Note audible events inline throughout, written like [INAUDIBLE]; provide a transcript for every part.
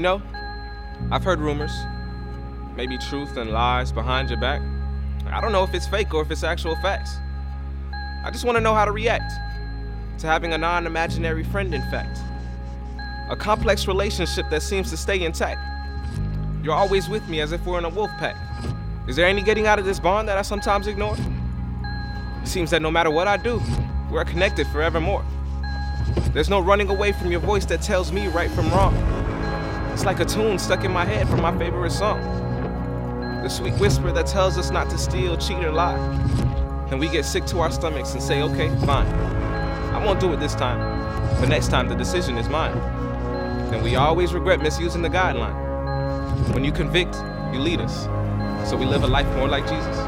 You know, I've heard rumors, maybe truth and lies behind your back. I don't know if it's fake or if it's actual facts. I just want to know how to react to having a non imaginary friend, in fact. A complex relationship that seems to stay intact. You're always with me as if we're in a wolf pack. Is there any getting out of this bond that I sometimes ignore? It seems that no matter what I do, we're connected forevermore. There's no running away from your voice that tells me right from wrong. It's like a tune stuck in my head from my favorite song. The sweet whisper that tells us not to steal, cheat, or lie. And we get sick to our stomachs and say, okay, fine. I won't do it this time. But next time, the decision is mine. And we always regret misusing the guideline. When you convict, you lead us. So we live a life more like Jesus.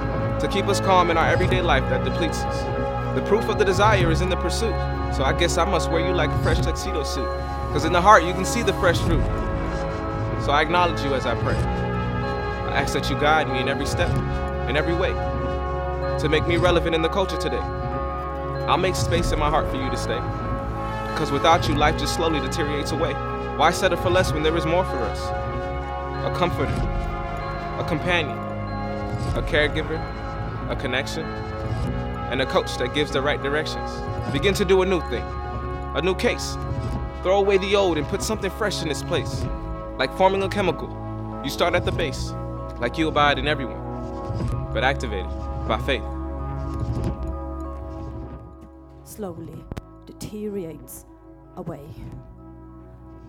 To keep us calm in our everyday life that depletes us. The proof of the desire is in the pursuit. So I guess I must wear you like a fresh tuxedo suit. Cause in the heart you can see the fresh fruit. So I acknowledge you as I pray. I ask that you guide me in every step, in every way, to make me relevant in the culture today. I'll make space in my heart for you to stay. Because without you, life just slowly deteriorates away. Why settle for less when there is more for us? A comforter, a companion, a caregiver, a connection, and a coach that gives the right directions. Begin to do a new thing, a new case. Throw away the old and put something fresh in its place. Like forming a chemical, you start at the base, like you abide in everyone, but activated by faith. Slowly deteriorates away.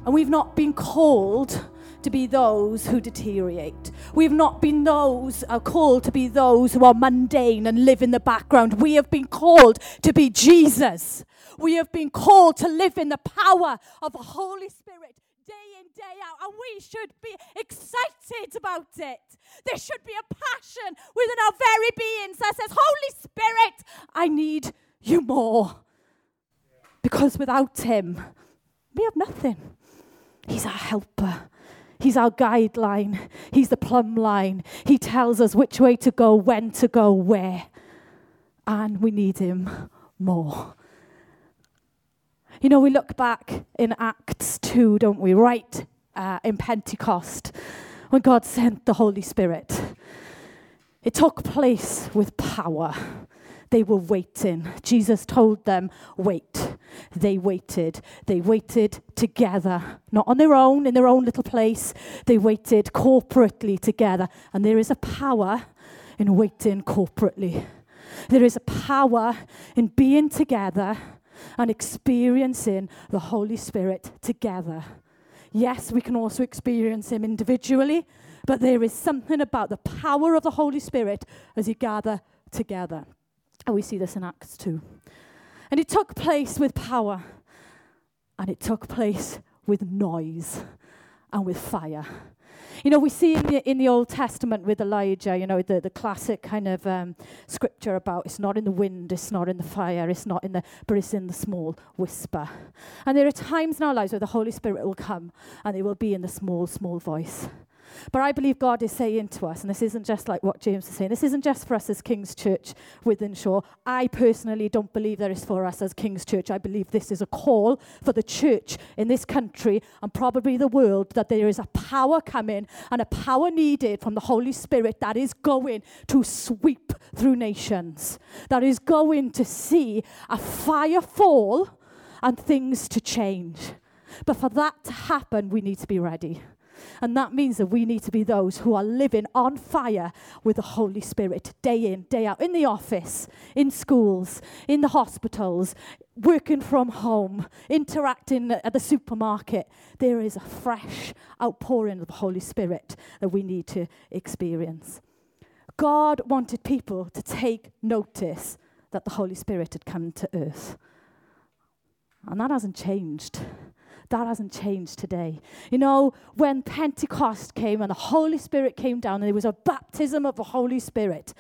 And we've not been called to be those who deteriorate. We've not been those uh, called to be those who are mundane and live in the background. We have been called to be Jesus. We have been called to live in the power of the Holy Spirit day in, day out, and we should be excited about it. There should be a passion within our very beings that says, Holy Spirit, I need you more. Because without Him, we have nothing. He's our helper. He's our guideline. He's the plumb line. He tells us which way to go, when to go, where. And we need Him more. You know, we look back in Acts 2, don't we? Right uh, in Pentecost, when God sent the Holy Spirit. It took place with power. They were waiting. Jesus told them, wait. They waited. They waited together, not on their own, in their own little place. They waited corporately together. And there is a power in waiting corporately. There is a power in being together and experiencing the Holy Spirit together. Yes, we can also experience Him individually, but there is something about the power of the Holy Spirit as you gather together. And we see this in Acts 2. And it took place with power, and it took place with noise and with fire. You know, we see in the, in the Old Testament with Elijah, you know, the, the classic kind of um, scripture about it's not in the wind, it's not in the fire, it's not in the, but it's in the small whisper. And there are times in our lives where the Holy Spirit will come and it will be in the small, small voice. But I believe God is saying to us, and this isn't just like what James is saying, this isn't just for us as King's Church Wythenshawe. I personally don't believe there is for us as King's Church. I believe this is a call for the church in this country and probably the world that there is a power coming and a power needed from the Holy Spirit that is going to sweep through nations, that is going to see a fire fall and things to change. But for that to happen, we need to be ready. And that means that we need to be those who are living on fire with the Holy Spirit day in, day out, in the office, in schools, in the hospitals, working from home, interacting at the supermarket. There is a fresh outpouring of the Holy Spirit that we need to experience. God wanted people to take notice that the Holy Spirit had come to earth. And that hasn't changed that hasn't changed today. You know, when Pentecost came and the Holy Spirit came down and there was a baptism of the Holy Spirit,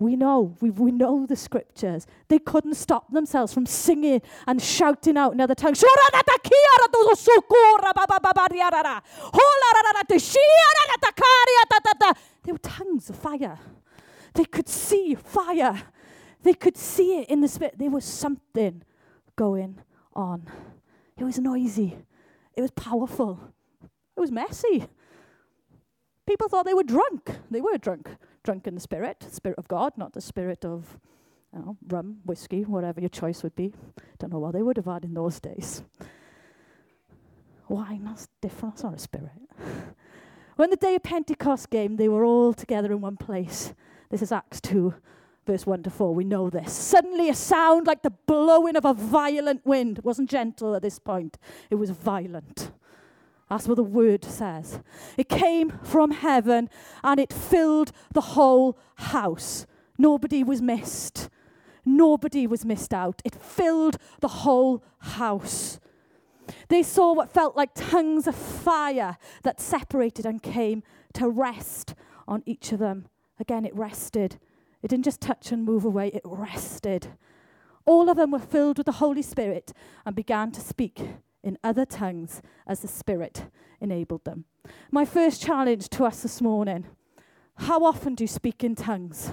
we know, we, we know the scriptures. They couldn't stop themselves from singing and shouting out in other tongues. They were tongues of fire. They could see fire. They could see it in the spirit. There was something going on. It was noisy. It was powerful. It was messy. People thought they were drunk. They were drunk. Drunk in the spirit, spirit of God, not the spirit of you know, rum, whiskey, whatever your choice would be. Don't know what they would have had in those days. Wine, that's different. That's not a spirit. when the day of Pentecost came, they were all together in one place. This is Acts 2, verse 1 to 4. We know this. Suddenly, a sound like the blowing of a violent wind. It wasn't gentle at this point, it was violent. That's what the word says. It came from heaven and it filled the whole house. Nobody was missed. Nobody was missed out. It filled the whole house. They saw what felt like tongues of fire that separated and came to rest on each of them. Again, it rested. It didn't just touch and move away, it rested. All of them were filled with the Holy Spirit and began to speak in other tongues as the Spirit enabled them. My first challenge to us this morning how often do you speak in tongues?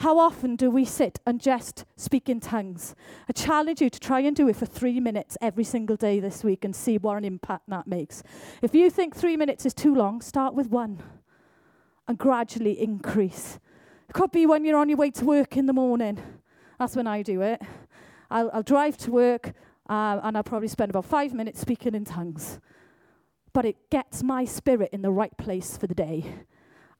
How often do we sit and just speak in tongues? I challenge you to try and do it for three minutes every single day this week and see what an impact that makes. If you think three minutes is too long, start with one and gradually increase. It could be when you're on your way to work in the morning. That's when I do it. I'll, I'll drive to work uh, and I'll probably spend about five minutes speaking in tongues. But it gets my spirit in the right place for the day.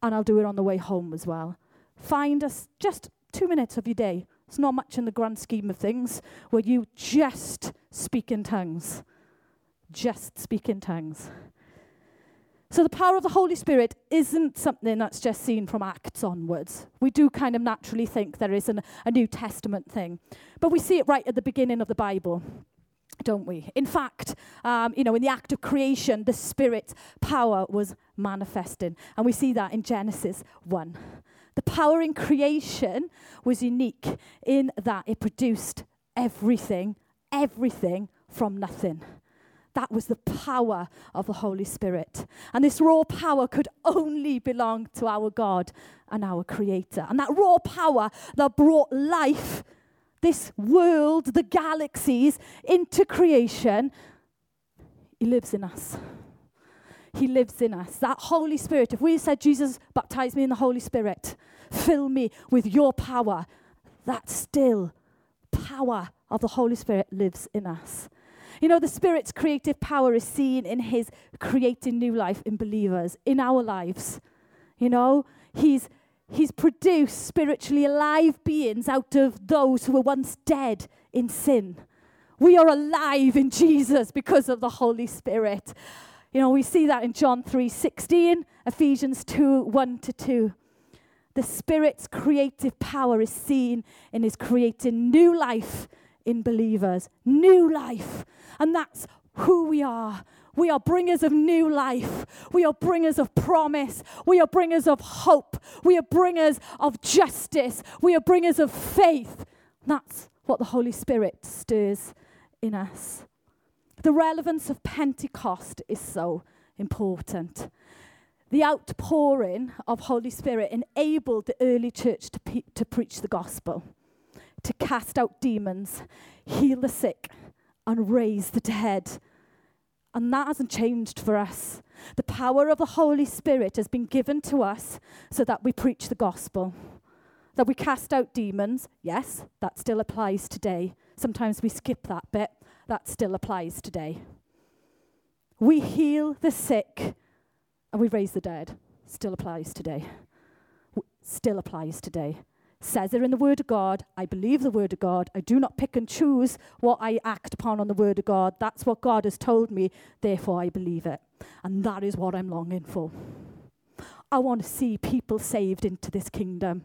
And I'll do it on the way home as well. Find us just two minutes of your day. It's not much in the grand scheme of things where you just speak in tongues. Just speak in tongues. So, the power of the Holy Spirit isn't something that's just seen from Acts onwards. We do kind of naturally think there is an, a New Testament thing, but we see it right at the beginning of the Bible don't we? In fact, um, you know, in the act of creation, the Spirit's power was manifesting. And we see that in Genesis 1. The power in creation was unique in that it produced everything, everything from nothing. That was the power of the Holy Spirit. And this raw power could only belong to our God and our Creator. And that raw power that brought life this world, the galaxies, into creation, He lives in us. He lives in us. That Holy Spirit, if we said, Jesus, baptize me in the Holy Spirit, fill me with your power, that still power of the Holy Spirit lives in us. You know, the Spirit's creative power is seen in His creating new life in believers, in our lives. You know, He's He's produced spiritually alive beings out of those who were once dead in sin. We are alive in Jesus because of the Holy Spirit. You know, we see that in John 3:16, Ephesians 2, 1 to 2. The Spirit's creative power is seen in his creating new life in believers. New life. And that's who we are. We are bringers of new life. We are bringers of promise. We are bringers of hope. We are bringers of justice. We are bringers of faith. That's what the Holy Spirit stirs in us. The relevance of Pentecost is so important. The outpouring of Holy Spirit enabled the early church to, pe- to preach the gospel, to cast out demons, heal the sick, and raise the dead. And that hasn't changed for us. The power of the Holy Spirit has been given to us so that we preach the gospel, that we cast out demons. Yes, that still applies today. Sometimes we skip that bit. That still applies today. We heal the sick and we raise the dead. Still applies today. Still applies today says they're in the Word of God. I believe the Word of God. I do not pick and choose what I act upon on the Word of God. That's what God has told me, therefore I believe it. And that is what I'm longing for. I want to see people saved into this kingdom.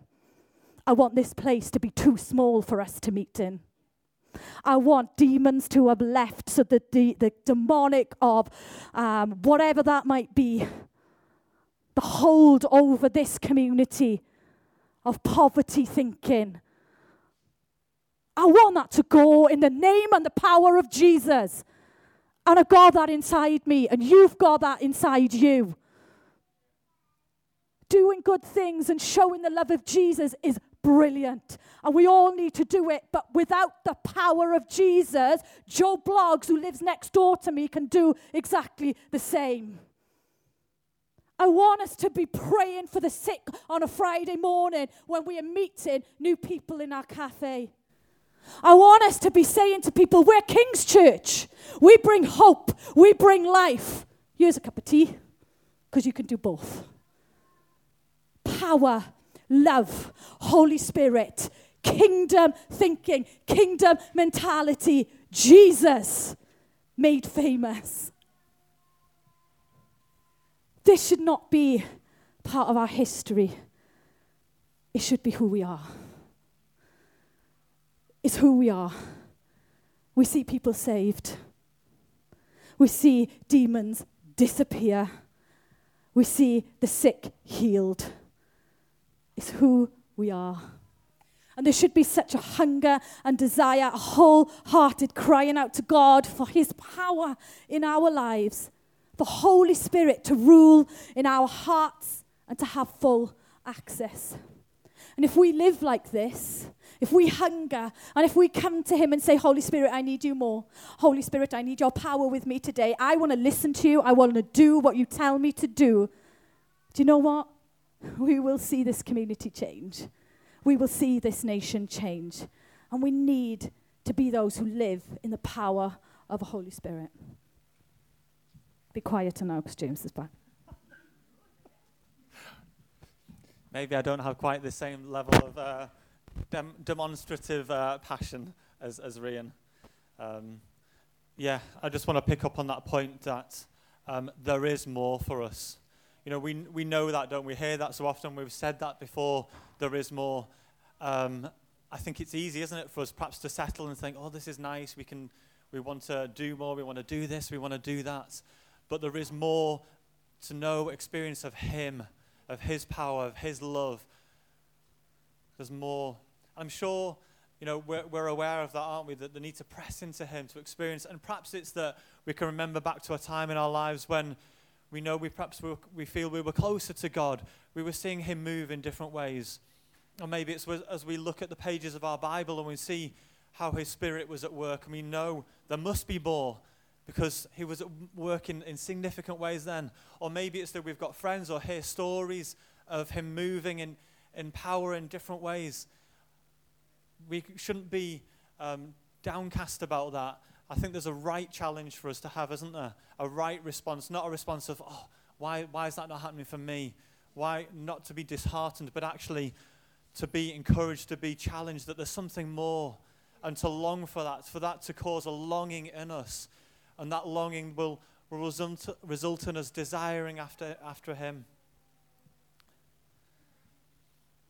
I want this place to be too small for us to meet in. I want demons to have left so that the, the demonic of um, whatever that might be, the hold over this community of poverty thinking. I want that to go in the name and the power of Jesus. And I've got that inside me, and you've got that inside you. Doing good things and showing the love of Jesus is brilliant. And we all need to do it. But without the power of Jesus, Joe Bloggs, who lives next door to me, can do exactly the same. I want us to be praying for the sick on a Friday morning when we are meeting new people in our cafe. I want us to be saying to people, we're King's Church. We bring hope, we bring life. Here's a cup of tea, because you can do both. Power, love, Holy Spirit, kingdom thinking, kingdom mentality, Jesus made famous. This should not be part of our history. It should be who we are. It's who we are. We see people saved. We see demons disappear. We see the sick healed. It's who we are. And there should be such a hunger and desire, a wholehearted crying out to God for His power in our lives, the Holy Spirit to rule in our hearts and to have full access. And if we live like this, if we hunger and if we come to Him and say, Holy Spirit, I need you more. Holy Spirit, I need your power with me today. I want to listen to you. I want to do what you tell me to do. Do you know what? We will see this community change. We will see this nation change. And we need to be those who live in the power of the Holy Spirit. Be quiet now because James is back. Maybe I don't have quite the same level of uh, dem- demonstrative uh, passion as, as Rian. Um, yeah, I just want to pick up on that point that um, there is more for us. You know, we, we know that, don't we? Hear that so often. We've said that before. There is more. Um, I think it's easy, isn't it, for us perhaps to settle and think, oh, this is nice. We can, we want to do more. We want to do this. We want to do that. But there is more to know, experience of Him of His power, of His love. There's more. I'm sure, you know, we're, we're aware of that, aren't we? That the need to press into Him to experience. And perhaps it's that we can remember back to a time in our lives when we know we perhaps we, were, we feel we were closer to God. We were seeing Him move in different ways. Or maybe it's as we look at the pages of our Bible and we see how His Spirit was at work, and we know there must be more because he was working in significant ways then. Or maybe it's that we've got friends or hear stories of him moving in, in power in different ways. We shouldn't be um, downcast about that. I think there's a right challenge for us to have, isn't there? A right response, not a response of, oh, why, why is that not happening for me? Why not to be disheartened, but actually to be encouraged, to be challenged that there's something more and to long for that, for that to cause a longing in us and that longing will, result, result in us desiring after, after Him.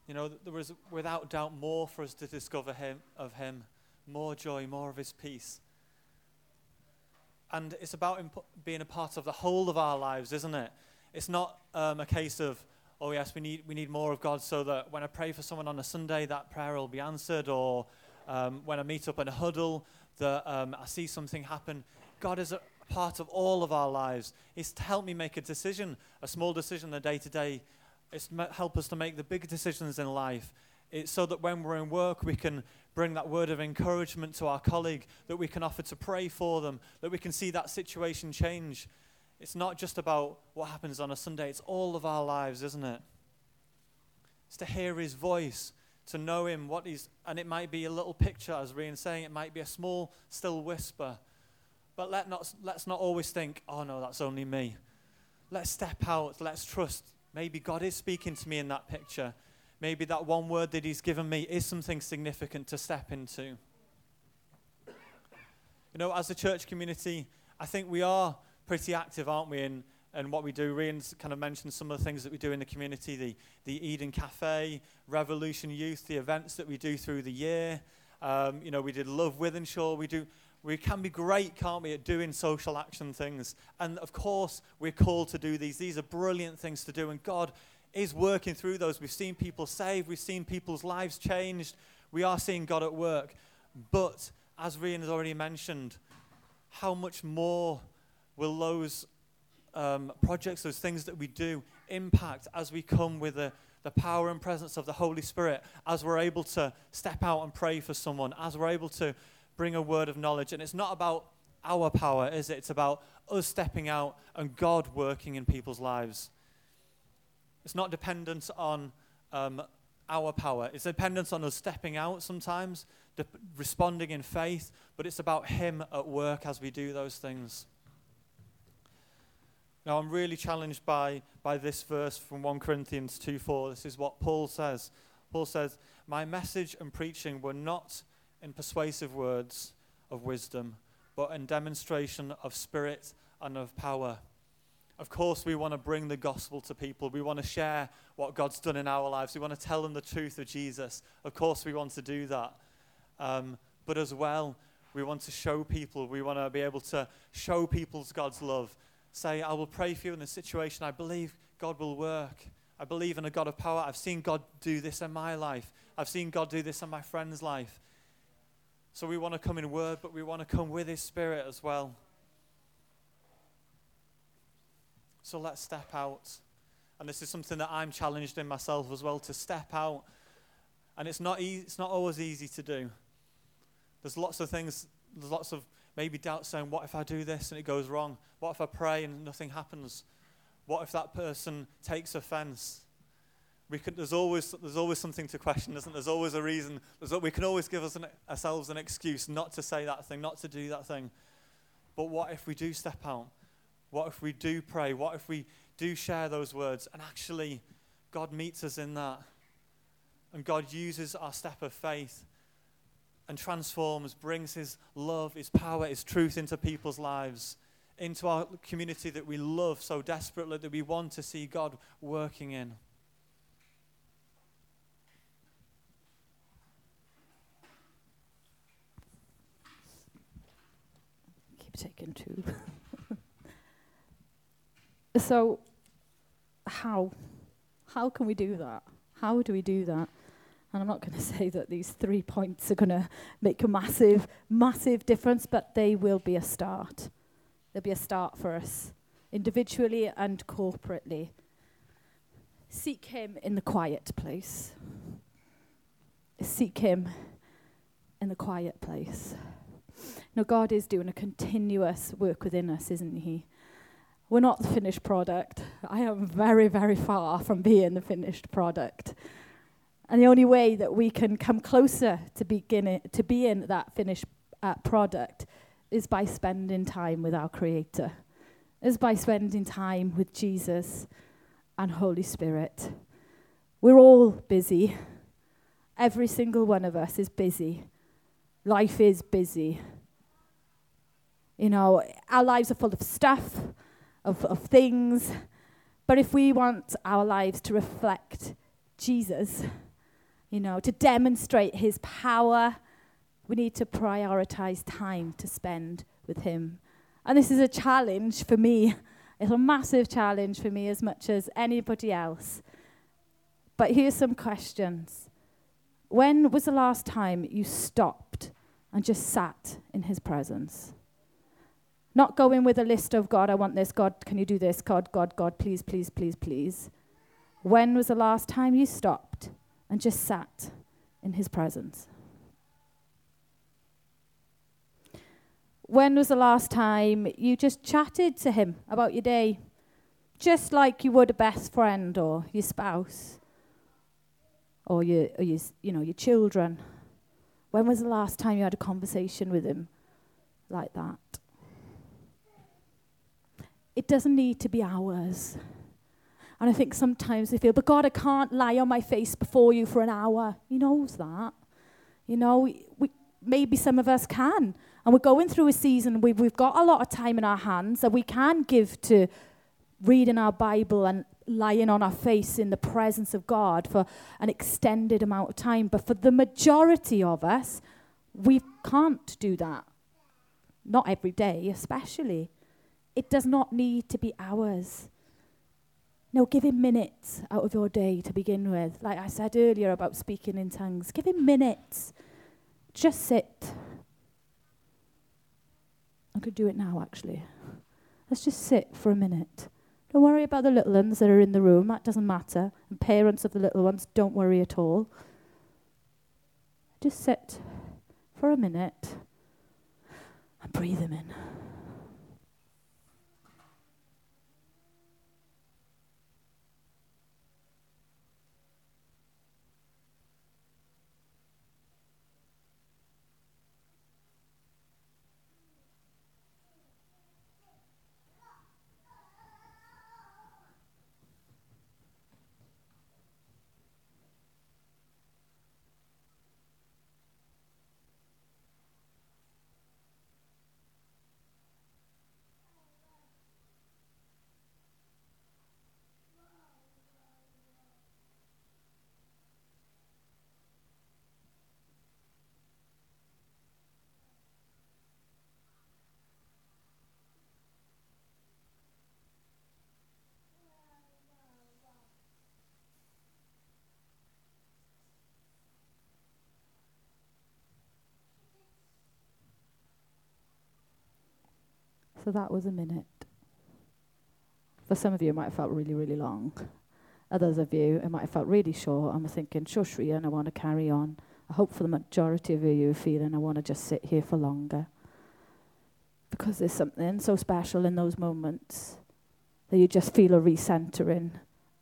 You know, there is without doubt more for us to discover him, of Him, more joy, more of His peace. And it's about imp- being a part of the whole of our lives, isn't it? It's not um, a case of, oh, yes, we need, we need more of God so that when I pray for someone on a Sunday, that prayer will be answered, or um, when I meet up in a huddle, that um, I see something happen. God is a part of all of our lives. It's to help me make a decision, a small decision, a day to day. It's to help us to make the big decisions in life. It's so that when we're in work, we can bring that word of encouragement to our colleague, that we can offer to pray for them, that we can see that situation change. It's not just about what happens on a Sunday, it's all of our lives, isn't it? It's to hear his voice, to know him, what he's, and it might be a little picture, as Rian's saying, it might be a small, still whisper but let not, let's not always think, oh no, that's only me. Let's step out. Let's trust. Maybe God is speaking to me in that picture. Maybe that one word that He's given me is something significant to step into. You know, as a church community, I think we are pretty active, aren't we, in, in what we do. Rian's kind of mentioned some of the things that we do in the community the, the Eden Cafe, Revolution Youth, the events that we do through the year. Um, you know, we did Love Wythenshawe. We do we can be great, can't we, at doing social action things. And of course, we're called to do these. These are brilliant things to do, and God is working through those. We've seen people saved, we've seen people's lives changed. We are seeing God at work. But, as Rian has already mentioned, how much more will those um, projects, those things that we do, impact as we come with the, the power and presence of the Holy Spirit, as we're able to step out and pray for someone, as we're able to bring a word of knowledge. And it's not about our power, is it? It's about us stepping out and God working in people's lives. It's not dependent on um, our power. It's dependence on us stepping out sometimes, de- responding in faith, but it's about Him at work as we do those things. Now, I'm really challenged by, by this verse from 1 Corinthians 2 4. This is what Paul says. Paul says, My message and preaching were not in persuasive words of wisdom, but in demonstration of spirit and of power. Of course, we want to bring the gospel to people. We want to share what God's done in our lives. We want to tell them the truth of Jesus. Of course, we want to do that. Um, but as well, we want to show people, we want to be able to show people God's love. Say, I will pray for you in this situation. I believe God will work. I believe in a God of power. I've seen God do this in my life. I've seen God do this in my friend's life. So we want to come in word, but we want to come with His Spirit as well. So let's step out. And this is something that I'm challenged in myself as well to step out. And it's not, e- it's not always easy to do. There's lots of things, there's lots of maybe doubts saying, What if I do this and it goes wrong? What if I pray and nothing happens? What if that person takes offense? We could, there's, always, there's always something to question, isn't there? There's always a reason. There's, we can always give an, ourselves an excuse not to say that thing, not to do that thing. But what if we do step out? What if we do pray? What if we do share those words and actually God meets us in that? And God uses our step of faith and transforms, brings His love, His power, His truth into people's lives, into our community that we love so desperately that we want to see God working in. Keep taking two. [LAUGHS] so, how? How can we do that? How do we do that? And I'm not going [LAUGHS] to say that these three points are going to make a massive, massive difference, but they will be a start. They'll be a start for us, individually and corporately. Seek Him in the quiet place. Seek Him in the quiet place. Now, God is doing a continuous work within us, isn't He? We're not the finished product. I am very, very far from being the finished product. And the only way that we can come closer to, beginning, to being that finished uh, product is by spending time with our Creator, is by spending time with Jesus and Holy Spirit. We're all busy. Every single one of us is busy. Life is busy. You know, our lives are full of stuff, of, of things. But if we want our lives to reflect Jesus, you know, to demonstrate his power, we need to prioritize time to spend with him. And this is a challenge for me. It's a massive challenge for me as much as anybody else. But here's some questions. When was the last time you stopped and just sat in his presence? Not going with a list of God, I want this, God, can you do this? God, God, God, please, please, please, please. When was the last time you stopped and just sat in his presence? When was the last time you just chatted to him about your day? Just like you would a best friend or your spouse or your, or your, you know, your children. When was the last time you had a conversation with him like that? It doesn't need to be hours. And I think sometimes we feel, but God, I can't lie on my face before you for an hour. He knows that. You know, we, we, maybe some of us can. And we're going through a season where we've got a lot of time in our hands that we can give to reading our Bible and lying on our face in the presence of God for an extended amount of time. But for the majority of us, we can't do that. Not every day, especially. It does not need to be hours. No, give him minutes out of your day to begin with. Like I said earlier about speaking in tongues, give him minutes. Just sit. I could do it now, actually. Let's just sit for a minute. Don't worry about the little ones that are in the room, that doesn't matter. And parents of the little ones, don't worry at all. Just sit for a minute and breathe them in. So that was a minute. For some of you, it might have felt really, really long. Others of you, it might have felt really short. I'm thinking, shush, and I want to carry on. I hope for the majority of you are feeling I want to just sit here for longer. Because there's something so special in those moments that you just feel a recentering,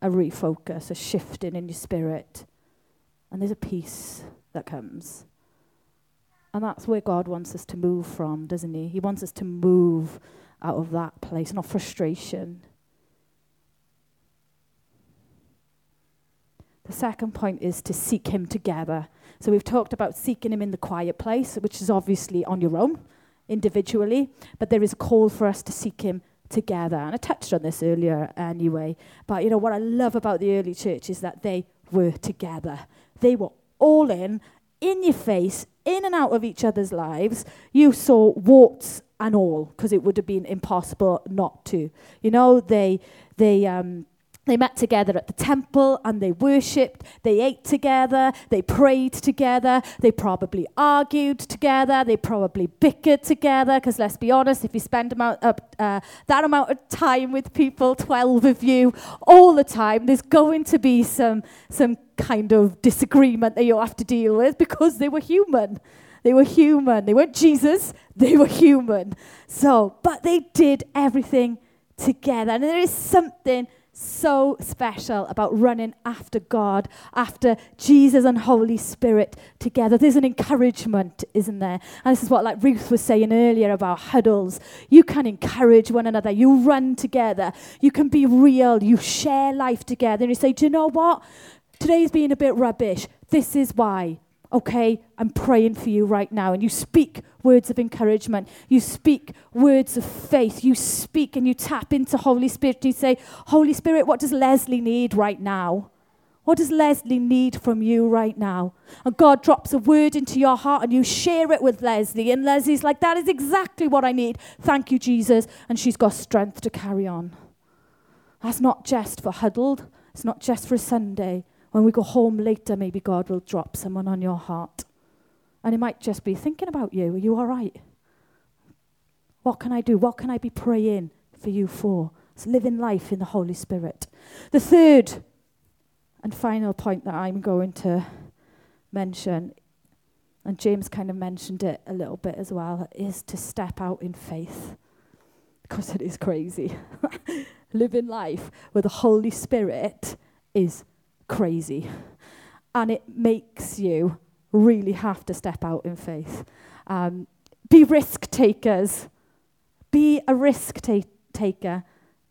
a refocus, a shifting in your spirit. And there's a peace that comes. And that's where God wants us to move from, doesn't He? He wants us to move out of that place, not frustration. The second point is to seek Him together. So we've talked about seeking Him in the quiet place, which is obviously on your own, individually, but there is a call for us to seek Him together. And I touched on this earlier anyway. But you know what I love about the early church is that they were together. They were all in, in your face, in and out of each other's lives. You saw warts and all, because it would have been impossible not to. You know, they they um, they met together at the temple and they worshipped, they ate together, they prayed together, they probably argued together, they probably bickered together. Because let's be honest, if you spend amount, uh, uh, that amount of time with people, 12 of you, all the time, there's going to be some, some kind of disagreement that you'll have to deal with because they were human. They were human. They weren't Jesus, they were human. So, but they did everything together. And there is something so special about running after God, after Jesus and Holy Spirit together. There's an encouragement, isn't there? And this is what, like Ruth was saying earlier about huddles. You can encourage one another. You run together. You can be real. You share life together. And you say, Do you know what? Today's been a bit rubbish. This is why okay, I'm praying for you right now. And you speak words of encouragement. You speak words of faith. You speak and you tap into Holy Spirit. You say, Holy Spirit, what does Leslie need right now? What does Leslie need from you right now? And God drops a word into your heart and you share it with Leslie. And Leslie's like, that is exactly what I need. Thank you, Jesus. And she's got strength to carry on. That's not just for huddled, it's not just for a Sunday. When we go home later, maybe God will drop someone on your heart. And it might just be thinking about you. Are you all right? What can I do? What can I be praying for you for? It's living life in the Holy Spirit. The third and final point that I'm going to mention, and James kind of mentioned it a little bit as well, is to step out in faith. Because it is crazy. [LAUGHS] living life with the Holy Spirit is crazy. And it makes you really have to step out in faith. Um, be risk takers. Be a risk ta- taker,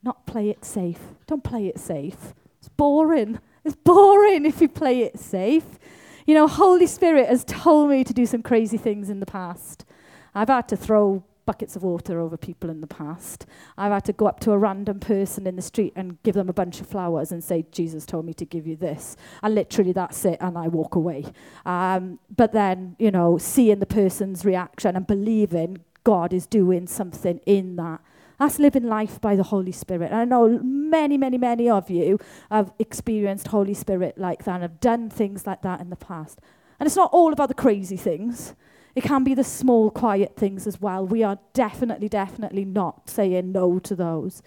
not play it safe. Don't play it safe. It's boring. It's boring if you play it safe. You know, Holy Spirit has told me to do some crazy things in the past. I've had to throw buckets of water over people in the past. I've had to go up to a random person in the street and give them a bunch of flowers and say, Jesus told me to give you this. And literally that's it, and I walk away. Um, but then, you know, seeing the person's reaction and believing God is doing something in that. That's living life by the Holy Spirit. And I know many, many, many of you have experienced Holy Spirit like that and have done things like that in the past. And it's not all about the crazy things. It can be the small, quiet things as well. We are definitely, definitely not saying no to those.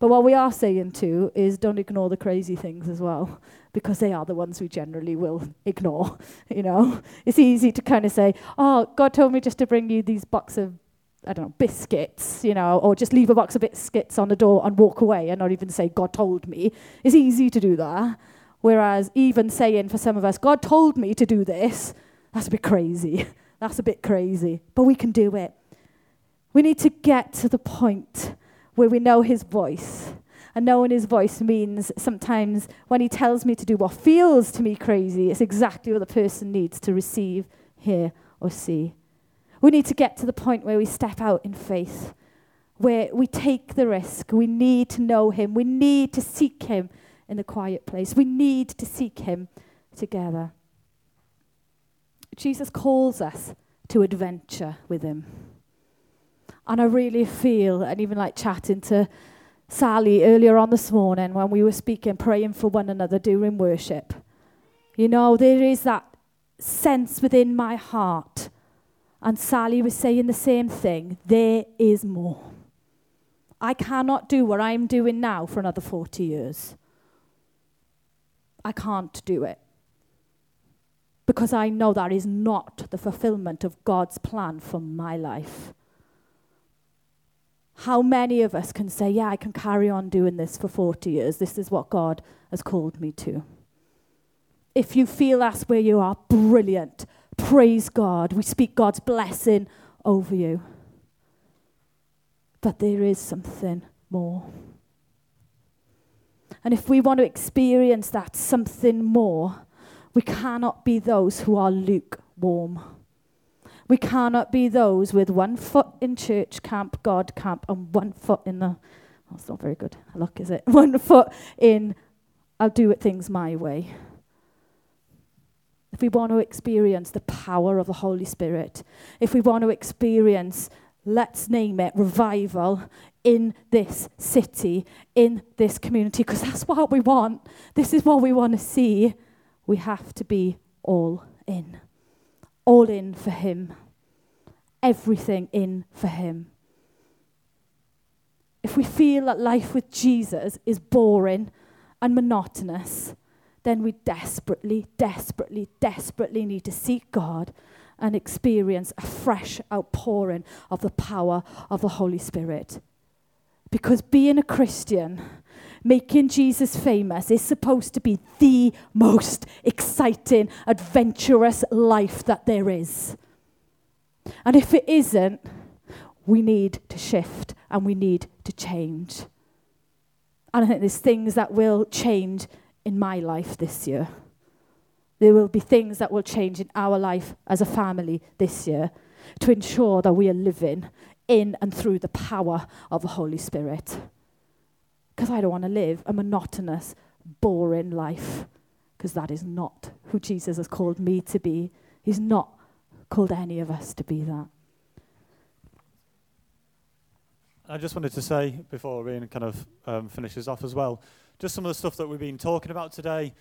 But what we are saying too is don't ignore the crazy things as well, because they are the ones we generally will ignore. [LAUGHS] You know, it's easy to kind of say, "Oh, God told me just to bring you these box of, I don't know, biscuits," you know, or just leave a box of biscuits on the door and walk away, and not even say God told me. It's easy to do that. Whereas even saying for some of us, God told me to do this, that's a bit crazy. [LAUGHS] That's a bit crazy, but we can do it. We need to get to the point where we know his voice. And knowing his voice means sometimes when he tells me to do what feels to me crazy, it's exactly what the person needs to receive, hear, or see. We need to get to the point where we step out in faith, where we take the risk. We need to know him. We need to seek him in the quiet place. We need to seek him together. Jesus calls us to adventure with him. And I really feel, and even like chatting to Sally earlier on this morning when we were speaking, praying for one another during worship, you know, there is that sense within my heart. And Sally was saying the same thing there is more. I cannot do what I'm doing now for another 40 years. I can't do it. Because I know that is not the fulfillment of God's plan for my life. How many of us can say, Yeah, I can carry on doing this for 40 years? This is what God has called me to. If you feel that's where you are, brilliant. Praise God. We speak God's blessing over you. But there is something more. And if we want to experience that something more, we cannot be those who are lukewarm. We cannot be those with one foot in church camp, God camp, and one foot in the. Oh, that's not very good. Look, is it? [LAUGHS] One foot in, I'll do it things my way. If we want to experience the power of the Holy Spirit, if we want to experience, let's name it, revival in this city, in this community, because that's what we want. This is what we want to see. We have to be all in. All in for Him. Everything in for Him. If we feel that life with Jesus is boring and monotonous, then we desperately, desperately, desperately need to seek God and experience a fresh outpouring of the power of the Holy Spirit. Because being a Christian, making Jesus famous, is supposed to be the most exciting, adventurous life that there is. And if it isn't, we need to shift and we need to change. And I think there's things that will change in my life this year. There will be things that will change in our life as a family this year to ensure that we are living in and through the power of the Holy Spirit. Because I don't want to live a monotonous, boring life, because that is not who Jesus has called me to be. He's not called any of us to be that. I just wanted to say before Rian kind of um, finishes off as well, just some of the stuff that we've been talking about today.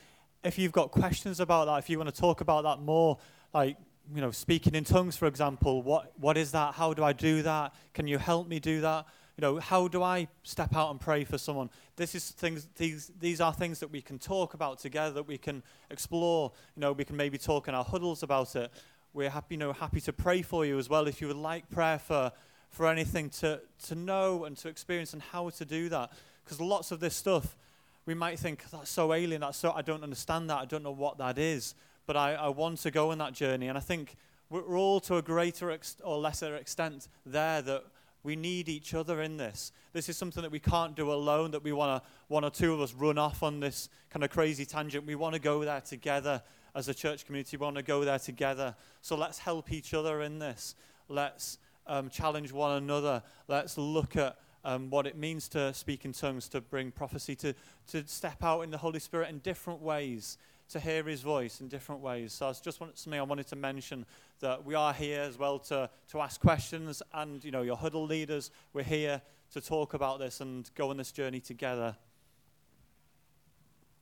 If you've got questions about that, if you want to talk about that more, like you know, speaking in tongues, for example, what what is that? How do I do that? Can you help me do that? You know, how do I step out and pray for someone? This is things. These these are things that we can talk about together. That we can explore. You know, we can maybe talk in our huddles about it. We're happy, you know, happy to pray for you as well. If you would like prayer for for anything to to know and to experience and how to do that, because lots of this stuff we might think that's so alien, that's so I don't understand that, I don't know what that is, but I, I want to go on that journey. And I think we're all to a greater ex- or lesser extent there that we need each other in this. This is something that we can't do alone, that we want to, one or two of us run off on this kind of crazy tangent. We want to go there together as a church community. We want to go there together. So let's help each other in this. Let's um, challenge one another. Let's look at um, what it means to speak in tongues, to bring prophecy, to, to step out in the Holy Spirit in different ways, to hear His voice in different ways. So it's just wanted something I wanted to mention that we are here as well to, to ask questions, and you know, your huddle leaders, we're here to talk about this and go on this journey together.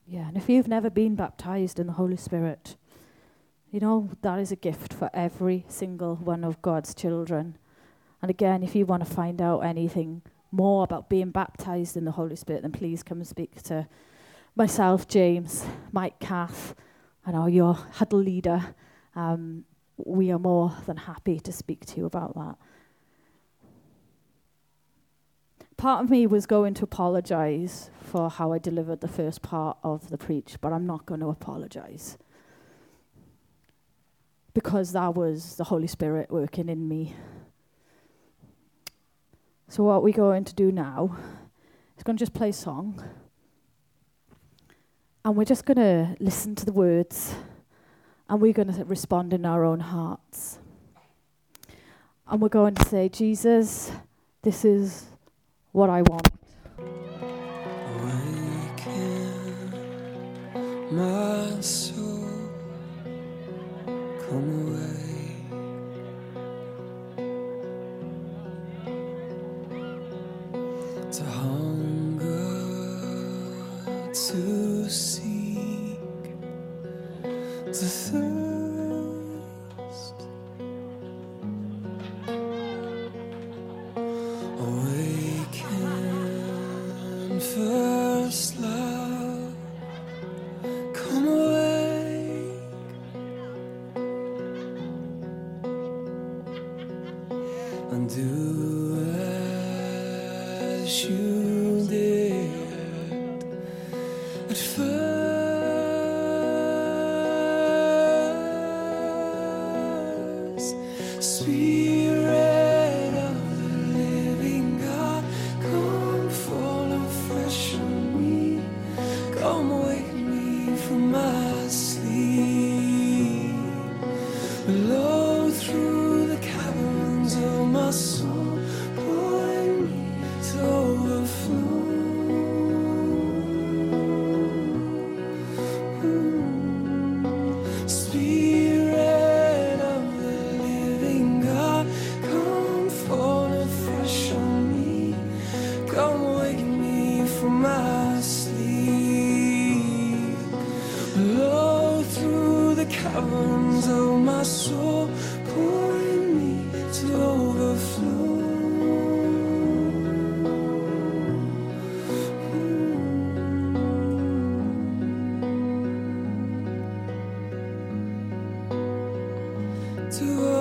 Yeah, and if you've never been baptized in the Holy Spirit, you know, that is a gift for every single one of God's children. And again, if you want to find out anything more about being baptized in the Holy Spirit, then please come and speak to myself, James, Mike, Kath, and our your huddle leader. Um, we are more than happy to speak to you about that. Part of me was going to apologize for how I delivered the first part of the preach, but I'm not going to apologize. Because that was the Holy Spirit working in me so what we're going to do now is going to just play a song. And we're just going to listen to the words and we're going to respond in our own hearts. And we're going to say, Jesus, this is what I want. my soul, come away. Awaken. First, Spirit to